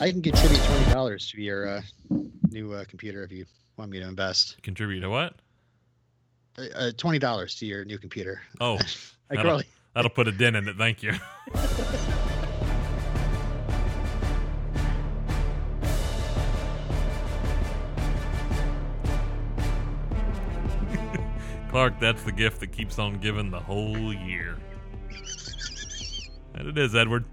I can contribute twenty dollars to your uh, new uh, computer if you want me to invest. Contribute to what? Uh, uh, twenty dollars to your new computer. Oh, I That'll- really. that'll put a dent in it. Thank you. Clark, that's the gift that keeps on giving the whole year. And it is, Edward.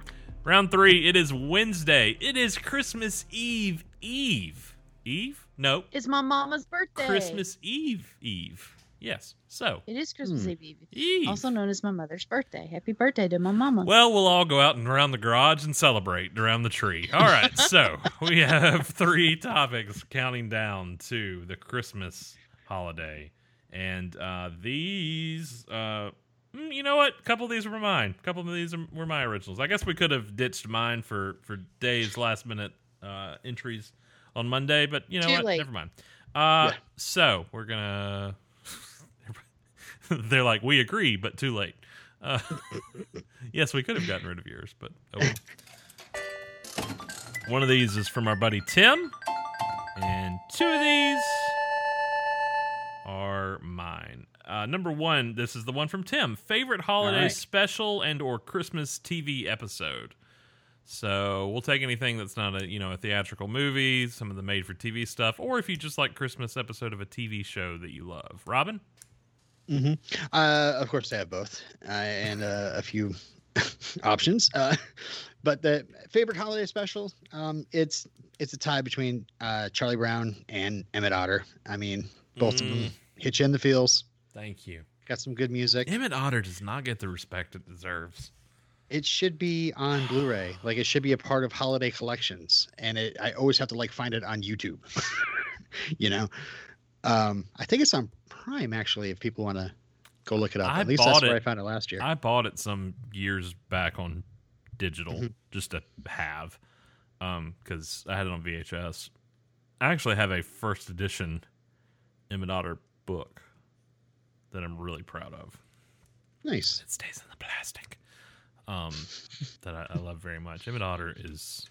Round three, it is Wednesday. It is Christmas Eve Eve. Eve? No, It's my mama's birthday. Christmas Eve Eve. Yes. So, It is Christmas Hmm. Eve, Eve. Eve. Also known as my mother's birthday. Happy birthday to my mama. Well, we'll all go out and around the garage and celebrate around the tree. All right, so we have three topics counting down to the Christmas holiday, and uh, these, uh, mm, you know what? A couple of these were mine. A couple of these were my originals. I guess we could have ditched mine for for Dave's last minute uh, entries on Monday, but you know Too what? late. Never mind. Uh, Yeah. So we're gonna. They're like, we agree, but too late. Uh, yes, we could have gotten rid of yours, but oh well. One of these is from our buddy Tim, and two of these are mine. Uh, number one, this is the one from Tim. Favorite holiday right. special and or Christmas TV episode. So we'll take anything that's not a you know a theatrical movie, some of the made for TV stuff, or if you just like Christmas episode of a TV show that you love. Robin, hmm Uh, of course, I have both, uh, and uh, a few options. Uh, but the favorite holiday special, um, it's it's a tie between uh, Charlie Brown and Emmet Otter. I mean, both of them hit you in the feels. Thank you. Got some good music. Emmet Otter does not get the respect it deserves. It should be on Blu-ray. Like it should be a part of holiday collections, and it I always have to like find it on YouTube. you know, um, I think it's on Prime actually. If people want to go look it up, I at least that's where it. I found it last year. I bought it some years back on digital Mhm. just to have, um, because I had it on VHS. I actually have a first edition Emmet Otter book that I'm really proud of. nice. It stays in the plastic. Um, that I, I love very much. Emmet Otter is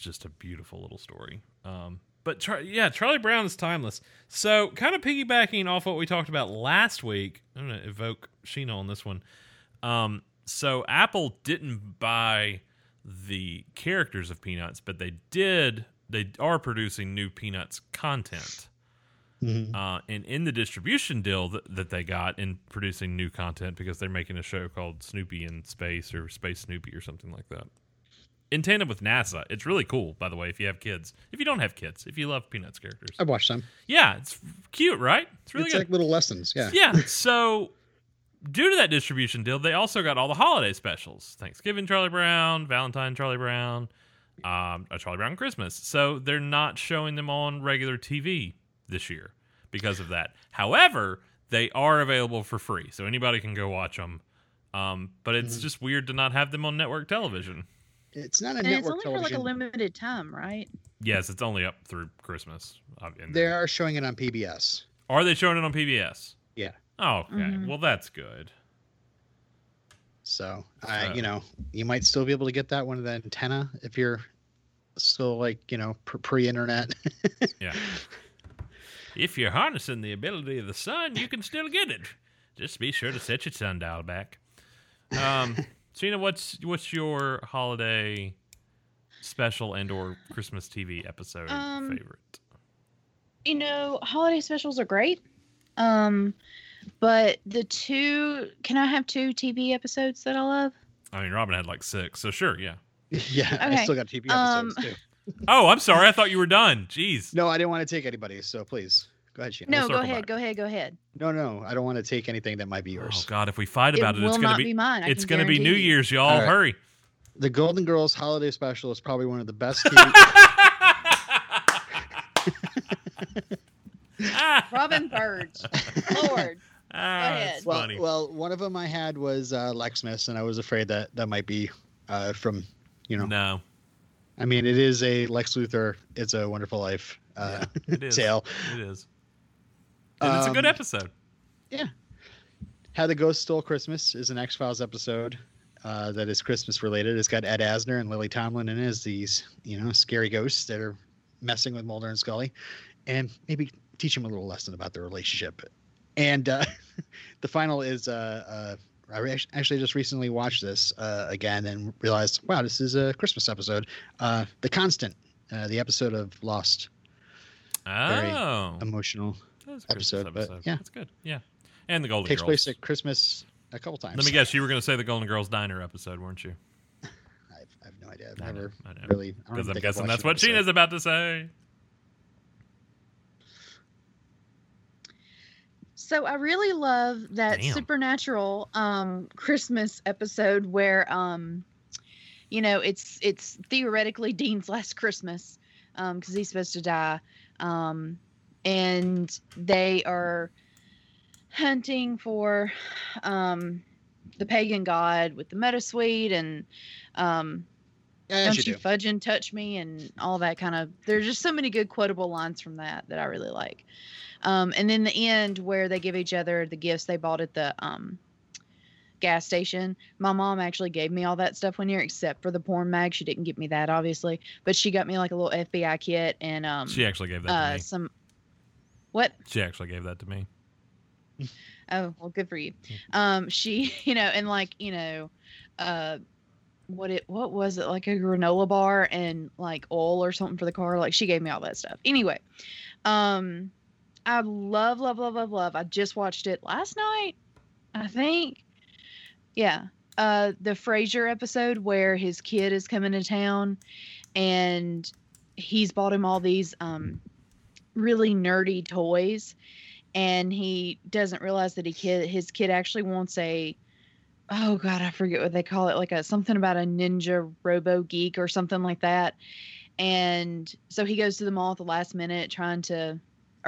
just a beautiful little story. Um, but Char- yeah, Charlie Brown is timeless. So, kind of piggybacking off what we talked about last week, I'm going to evoke Sheena on this one. Um, so, Apple didn't buy the characters of Peanuts, but they did. They are producing new Peanuts content. Mhm. Uh, and in the distribution deal that, that they got in producing new content because they're making a show called Snoopy in Space or Space Snoopy or something like that. In tandem with NASA. It's really cool, by the way, if you have kids. If you don't have kids, if you love Peanuts characters. I've watched some. Yeah, it's cute, right? It's really it's good. like little lessons. Yeah. yeah, so due to that distribution deal, they also got all the holiday specials Thanksgiving Charlie Brown, Valentine Charlie Brown, um, a Charlie Brown Christmas. So they're not showing them on regular TV this year because of that. However, they are available for free, so anybody can go watch them. Um, but it's Mhm. just weird to not have them on network television. It's not a and it's network only for like a limited time, right? Yes, it's only up through Christmas. uh, and they are showing it on PBS. Are they showing it on PBS? Yeah. Oh, okay. Mhm. Well, that's good. So I, Uh, you know, you might still be able to get that one of the antenna if you're still like, you know, pre-internet. Yeah. If you're harnessing the ability of the sun, you can still get it. Just be sure to set your sundial back. Um, Gina, what's what's your holiday special and or Christmas TV episode Um, favorite? You know, holiday specials are great. Um, but the two can I have two TV episodes that I love? I mean, Robin had like six, so sure, yeah. yeah, I still got TV um, episodes too. Oh, I'm sorry. I thought you were done. Jeez. No, I didn't want to take anybody, so please go ahead, Sheena. No, circle go ahead, back. go ahead, go ahead. No, no, I don't want to take anything that might be yours. Oh. God, if we fight It about it, will it's gonna not be, be mine. I it's gonna be New. Year's, y'all. All right. Hurry. The Golden Girls holiday special is probably one of the best. TV- Robin Birds. Lord. Ah, that's well, funny. well, one of them I had was uh, Lexmas, and I was afraid that that might be uh, from, you know, no, I mean, it is a Lex Luthor. It's a Wonderful Life uh, Yeah, it is. tale. it is. And it's a good episode. Yeah. How the Ghost Stole Christmas is an X Files episode. uh, that is Christmas related. It's got Ed Asner and Lily Tomlin in it as these, you know, scary ghosts that are messing with Mulder and Scully, and maybe teach them a little lesson about their relationship. And uh, the final is uh, uh, I re- actually just recently watched this uh, again and realized, wow, this is a Christmas episode. Uh, the Constant, uh, the episode of Lost, Very Oh, emotional, that's a Christmas episode, but yeah. that's good. Yeah, and the Golden takes Girls. place at Christmas a couple times. Let me guess, you were going to say the Golden Girls Diner episode, weren't you? I've, I have no idea. I've I know, never I know. really. Because I'm guessing that's what episode. Gina's about to say. So I really love that Damn. supernatural um Christmas episode where um you know it's it's theoretically Dean's last Christmas um cuz he's supposed to die um and they are hunting for um the pagan god with the meadowsweet and um Yeah, don't you you do. fudge and touch me and all that kind of there's just so many good quotable lines from that that i really like um, and then the end where they give each other the gifts they bought at the um, gas station my mom actually gave me all that stuff one year except for the porn mag she didn't give me that obviously but she got me like a little fbi kit and um, She actually gave that to uh, me. some what She actually gave that to me. Oh, well, good for you. Um, she, you know, and like, you know, uh, what it, what was it like a granola bar and like oil or something for the car? Like, she gave me all that stuff. Anyway, um, I love, love, love, love, love. I just watched it last night, I think. Yeah. Uh, the Frasier episode where his kid is coming to town and he's bought him all these, um, really nerdy toys and he doesn't realize that he kid his kid actually wants a oh god i forget what they call it like a something about a ninja robo geek or something like that. And so he goes to the mall at the last minute trying to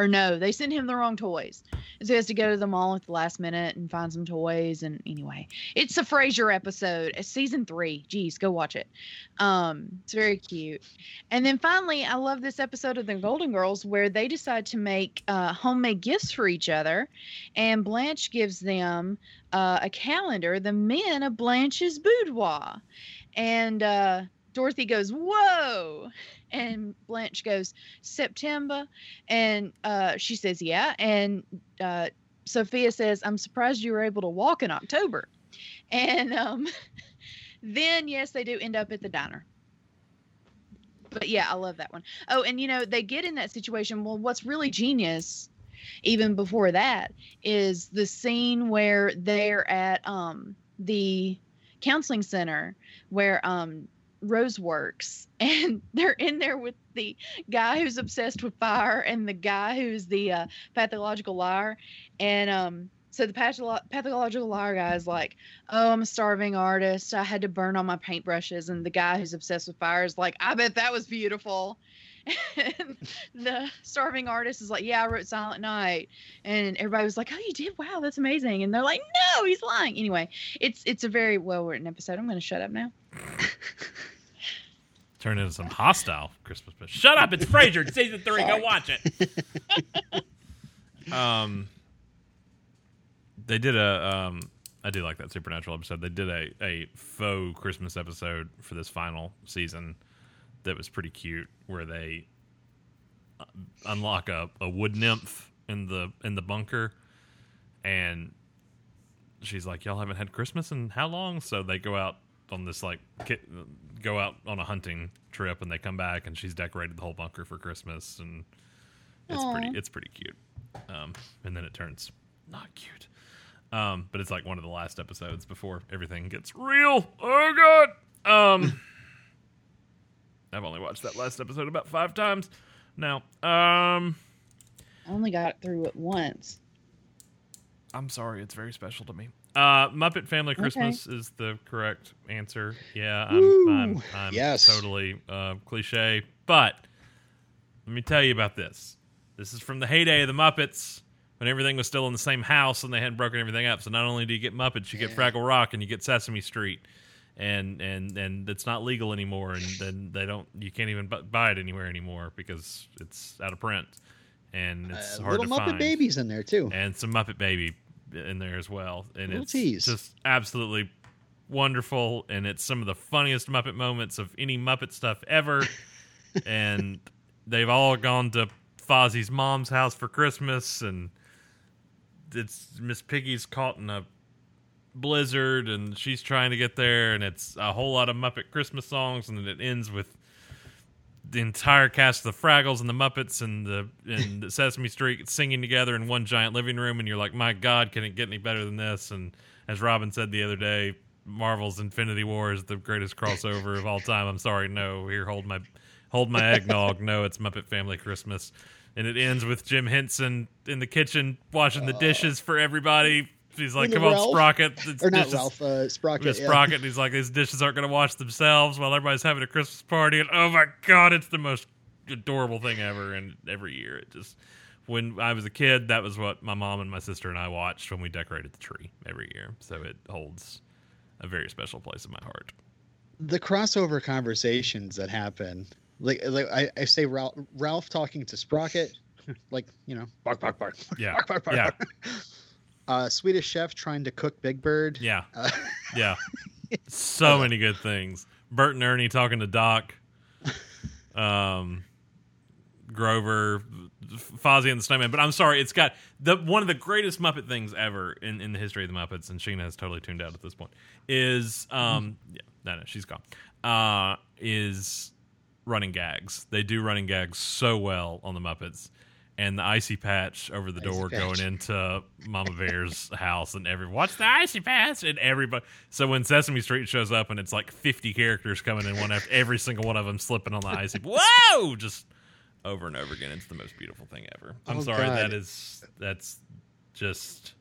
or no they send him the wrong toys. And so he has to go to the mall at the last minute and find some toys. And anyway it's a frasier episode season three. Jeez go watch it. Um it's very cute. And then finally, I love this episode of the Golden Girls where they decide to make uh, homemade gifts for each other, and Blanche gives them uh, a calendar, the men of Blanche's boudoir, and uh, Dorothy goes, "Whoa!" And Blanche goes, "September," and uh, she says, "Yeah," and uh, Sophia says, "I'm surprised you were able to walk in October," and um, then yes, they do end up at the diner but yeah, I love that one. Oh, and you know, they get in that situation. Well, what's really genius, even before that, is the scene where they're at um the counseling center where um Rose works and they're in there with the guy who's obsessed with fire and the guy who's the uh, pathological liar. And um so the patholo- pathological liar guy is like oh i'm a starving artist. I had to burn all my paintbrushes. And the guy who's obsessed with fire is like i bet that was beautiful. And the starving artist is like yeah i wrote silent night. And everybody was like oh you did? Wow that's amazing. And they're like no he's lying. Anyway it's it's a very well written episode. I'm going to shut up now Turn into some hostile Christmas special. Shut up! It's Frasier. It's season three. Go watch it. um, they did a. Um, I do like that supernatural episode. They did a a faux Christmas episode for this final season that was pretty cute, where they uh, unlock a, a wood nymph in the in the bunker, and she's like, "Y'all haven't had Christmas in how long?" So they go out on this like ki- go out on a hunting trip, and they come back, and she's decorated the whole bunker for Christmas, and it's Aw. pretty it's pretty cute. Um, and then it turns not cute. Um, but it's like one of the last episodes before everything gets real. Oh god. Um, I've only watched that last episode about five times now. Um, i only got through it once I'm sorry, it's very special to me. Uh, Muppet Family Christmas is the correct answer. Yeah, I'm, I'm, I'm Yes. totally uh, cliche, but let me tell you about this. This is from the heyday of the Muppets when everything was still in the same house and they hadn't broken everything up. So not only do you get Muppets, you get Yeah. Fraggle Rock and you get Sesame Street, and and and it's not legal anymore, and then they don't, you can't even buy it anywhere anymore because it's out of print, and it's Uh, hard little to Muppet find babies in there too. and some Muppet Baby in there as well. And Little it's tease. just absolutely wonderful, and it's some of the funniest Muppet moments of any Muppet stuff ever. and they've all gone to Fozzie's mom's house for Christmas, and it's Miss Piggy's caught in a blizzard, and she's trying to get there, and it's a whole lot of Muppet Christmas songs, and then it ends with the entire cast of the Fraggles and the Muppets and the and the Sesame Street singing together in one giant living room, and you're like, my God, can it get any better than this? And as Robin said the other day, Marvel's Infinity War is the greatest crossover of all time. I'm sorry, no. Here, hold my hold my eggnog. No, it's Muppet Family Christmas, and it ends with Jim Henson in the kitchen washing the dishes for everybody. He's like, "Come on, Sprocket." It's or not dishes- Ralph uh, Sprocket. yeah. Sprocket, and he's like, these dishes aren't going to wash themselves while everybody's having a Christmas party. And oh my God, it's the most adorable thing ever. And every year, it just, when I was a kid, that was what my mom and my sister and I watched when we decorated the tree every year. So it holds a very special place in my heart. the crossover conversations that happen like like I, I say Ralph, Ralph talking to Sprocket like you know bark bark bark Yeah. bark bark bark, Yeah. bark. Uh Swedish chef trying to cook Big Bird Yeah. uh, Yeah. so many good things. Bert and Ernie talking to Doc. Um, Grover, Fozzie and the Snowman. But I'm sorry, it's got the one of the greatest Muppet things ever in, in the history of the Muppets, and Sheena has totally tuned out at this point. Is um yeah no no she's gone. Uh, is running gags. They do running gags so well on the Muppets. And the icy patch over the Icy door patch. going into Mama Bear's house, and every what's the icy patch? And everybody. So when Sesame Street shows up, and it's like fifty characters coming in one after every single one of them slipping on the icy. Whoa! Just over and over again. It's the most beautiful thing ever. I'm Oh, sorry, God. that is that's just.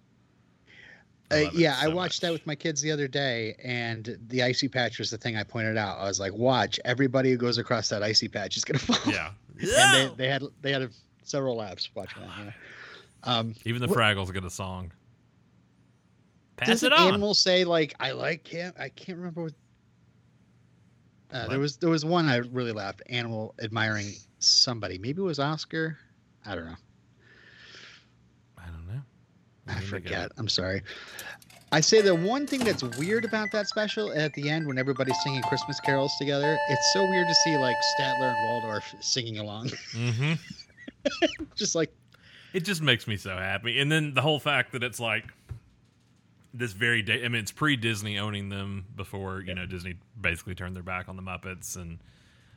Uh, love it yeah, I so watched that with my kids the other day, and the icy patch was the thing I pointed out. I was like, "Watch, everybody who goes across that icy patch is gonna fall." Yeah, and they, they had they had several laps watching that. Yeah. Um, even the What- Fraggles get a song. Pass does it on. animal say like "I like him"? I can't remember what. Uh, there was there was one I really laughed. Animal admiring somebody. Maybe it was Oscar. I don't know. I don't know. I Let me look at forget. I'm sorry. I say the one thing that's weird about that special at the end when everybody's singing Christmas carols together, it's so weird to see like Statler and Waldorf singing along. Mhm. Just like It just makes me so happy. And then the whole fact that it's like this very day. I mean, it's pre Disney owning them before you know Disney basically turned their back on the Muppets, and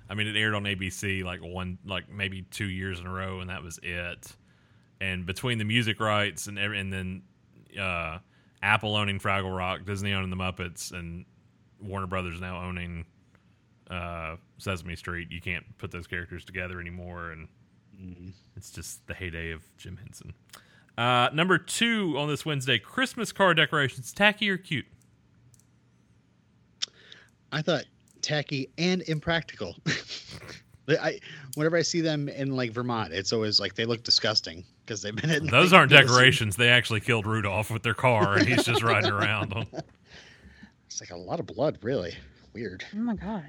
I mean it aired on ABC like one, like maybe two years in a row, and that was it. And between the music rights and every, and then uh, Apple owning Fraggle Rock, Disney owning the Muppets, and Warner Brothers now owning uh, Sesame Street, you can't put those characters together anymore, and it's just the heyday of Jim Henson. Uh, number two on this Wednesday: Christmas card decorations, tacky or cute? I thought tacky and impractical. I whenever I see them in like Vermont, it's always like they look disgusting because they've been in. Those like, aren't decorations. They actually killed Rudolph with their car, and he's just riding around. on It's like a lot of blood, really weird. Oh my god.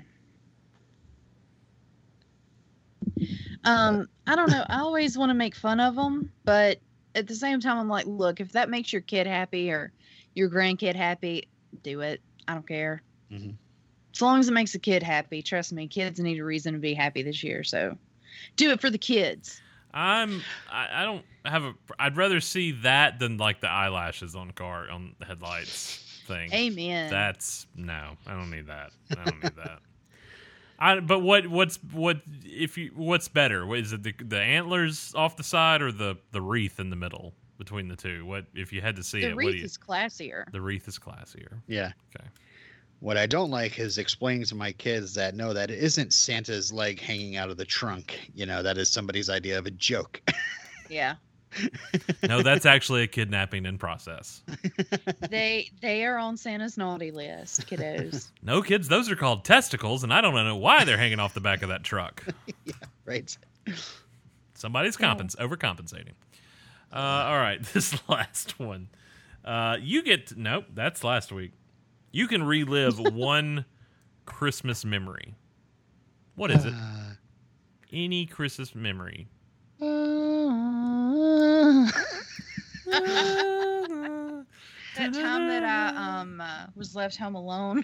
Um, I don't know. I always want to make fun of them, but at the same time, I'm like, look, if that makes your kid happy or your grandkid happy, do it. I don't care. Mhm. As long as it makes the kid happy, trust me, kids need a reason to be happy this year. So, do it for the kids. I'm. I, I don't have a. I'd rather see that than like the eyelashes on car on the headlights thing. Amen. That's no. I don't need that. I don't need that. I. But what? What's what? If you what's better? What, is it the the antlers off the side or the the wreath in the middle between the two? What if you had to see the it? What do wreath you? is classier. The wreath is classier. Yeah. Okay. What I don't like is explaining to my kids that no, that it isn't Santa's leg hanging out of the trunk. You know, that is somebody's idea of a joke. Yeah. No, that's actually a kidnapping in process. they they are on Santa's naughty list, kiddos. No, kids, those are called testicles, and I don't know why they're hanging off the back of that truck. yeah, right. Somebody's compens- overcompensating. Uh, all right, this last one. Uh, you get to, nope. That's last week. You can relive one Christmas memory. What is it? Uh, Any Christmas memory. that time that I um uh, was left home alone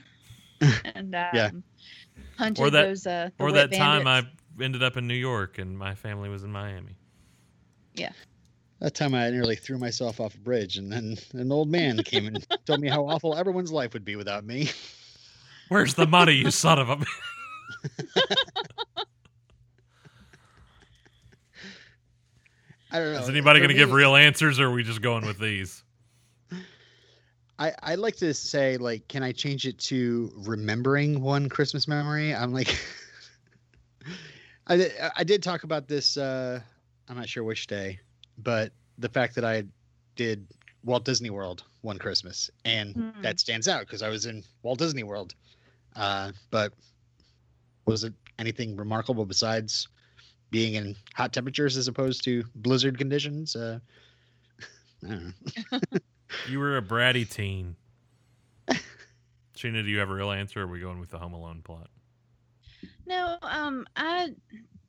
and um, Yeah. hunted Or that- those uh the or that time bandits. I ended up in New York and my family was in Miami. Yeah. That time I nearly threw myself off a bridge, and then an old man came and told me how awful everyone's life would be without me. Where's the money, you son of a? I don't know. Is anybody going to give real answers, or are we just going with these? I I like to say like, can I change it to remembering one Christmas memory? I'm like, I did, I did talk about this. Uh, I'm not sure which day, but the fact that I did Walt Disney World one Christmas, and Hmm. that stands out because I was in Walt Disney World. Uh, but was it anything remarkable besides being in hot temperatures as opposed to blizzard conditions? Uh, I don't know. You were a bratty teen. Sheena, do you have a real answer? Or are we going with the Home Alone plot? No, um, I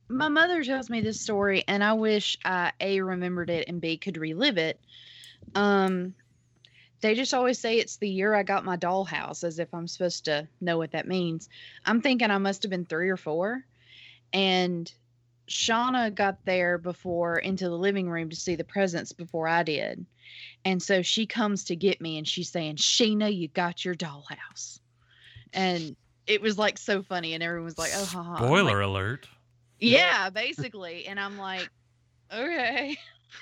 my mother tells me this story, and I wish I a remembered it and b could relive it. Um, they just always say it's the year I got my dollhouse, as if I'm supposed to know what that means. I'm thinking I must have been three or four, and Shauna got there before into the living room to see the presents before I did. And so she comes to get me and she's saying, Sheena, you got your dollhouse. And it was like so funny, and everyone was like, "Oh, ha, ha." I'm like, alert. yeah, basically. And I'm like, okay.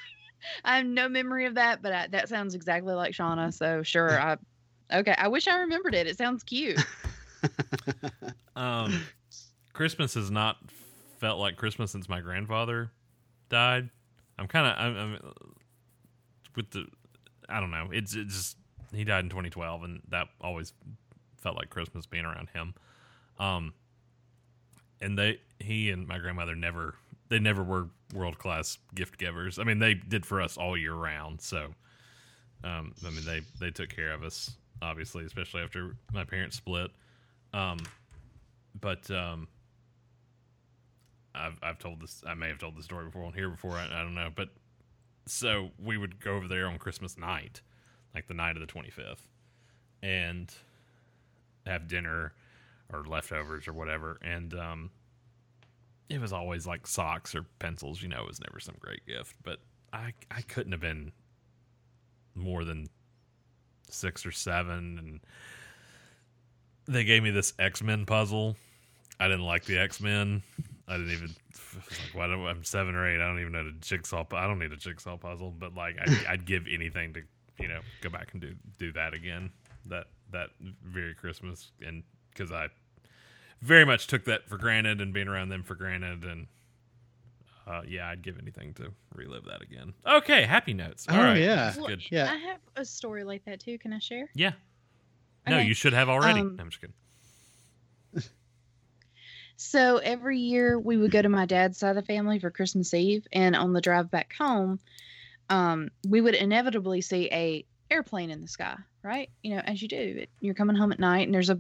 I have no memory of that, but I, that sounds exactly like Shauna. So sure, I okay. I wish I remembered it. It sounds cute. Um, Christmas is not felt like Christmas since my grandfather died. I'm kind of I'm, I'm with the I don't know. It's it's just he died in 2012, and that always felt like Christmas being around him. Um, and they he and my grandmother never they never were world class gift givers. I mean, they did for us all year round. So, um, I mean, they they took care of us obviously, especially after my parents split. Um, but um, I've I've told this. I may have told the story before on here before. I, I don't know, but so we would go over there on Christmas night, like the night of the twenty fifth, and have dinner or leftovers or whatever, and um, it was always like socks or pencils. You know, it was never some great gift, but I I couldn't have been more than six or seven, and they gave me this X Men puzzle. I didn't like the X Men. I didn't even like. Why do I'm seven or eight? I don't even know the jigsaw. I don't need a jigsaw puzzle, but like I'd, I'd give anything to you know go back and do do that again. That that very Christmas, and because I very much took that for granted and being around them for granted, and uh, yeah, I'd give anything to relive that again. Okay, happy notes. All Oh, right, yeah. that's good. Yeah. I have a story like that too. Can I share? Yeah. No, Okay. you should have already. Um, No, I'm just kidding. So every year we would go to my dad's side of the family for Christmas Eve, and on the drive back home, um, we would inevitably see a airplane in the sky, right? You know, as you do, it, you're coming home at night, and there's a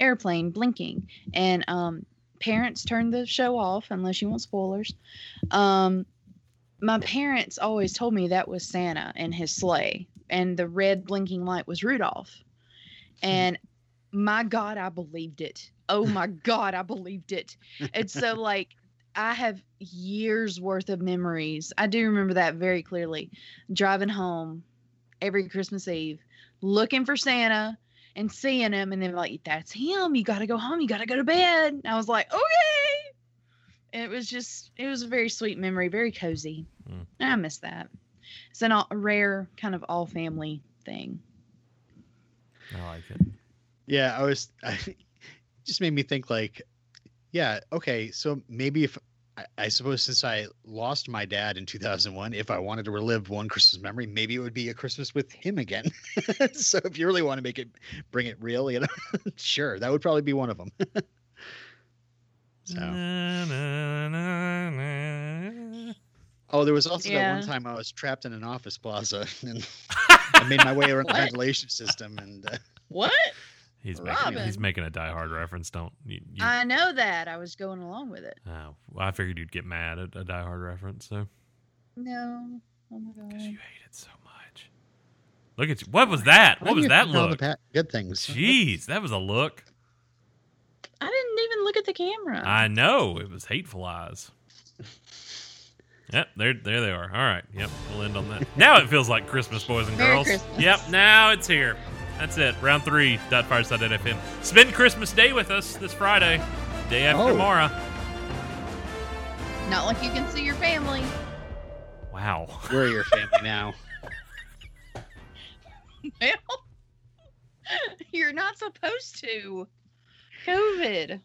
airplane blinking, and um, parents turn the show off unless you want spoilers. Um, my parents always told me that was Santa and his sleigh, and the red blinking light was Rudolph, and my God, I believed it. Oh my God, I believed it. And so, like, I have years worth of memories. I do remember that very clearly. Driving home every Christmas Eve, looking for Santa and seeing him, and then like, that's him. You got to go home. You got to go to bed. And I was like, okay. And it was just, it was a very sweet memory, very cozy. Mm. I miss that. It's an, all- a rare kind of all family thing. I like it. Yeah, I was. I, it just made me think like, yeah, okay, so maybe if I, I suppose since I lost my dad in 2001, if I wanted to relive one Christmas memory, maybe it would be a Christmas with him again. so if you really want to make it, bring it real, you know, sure, that would probably be one of them. so, Na, na, na, oh, there was also that one time I was trapped in an office plaza and I made my way around the ventilation system and. Uh, What? He's making, he's making a Die Hard reference. Don't you? you I know that. I was going along with it. oh, well, I figured you'd get mad at a Die Hard reference, so No. Oh my god, because god. you hate it so much. Look at you. What was that? What was that think the look? pa- good things. Jeez, that was a look. I didn't even look at the camera. I know it was hateful eyes. Yep, there, there they are. All right, yep, we'll end on that. Now it feels like Christmas, boys and Merry girls. Christmas. Yep, now it's here. That's it. Round three. Dot fireside.fm. Spend Christmas Day with us this Friday, day after Oh. tomorrow. Not like you can see your family. Wow. We're your family now. Well, you're not supposed to. COVID.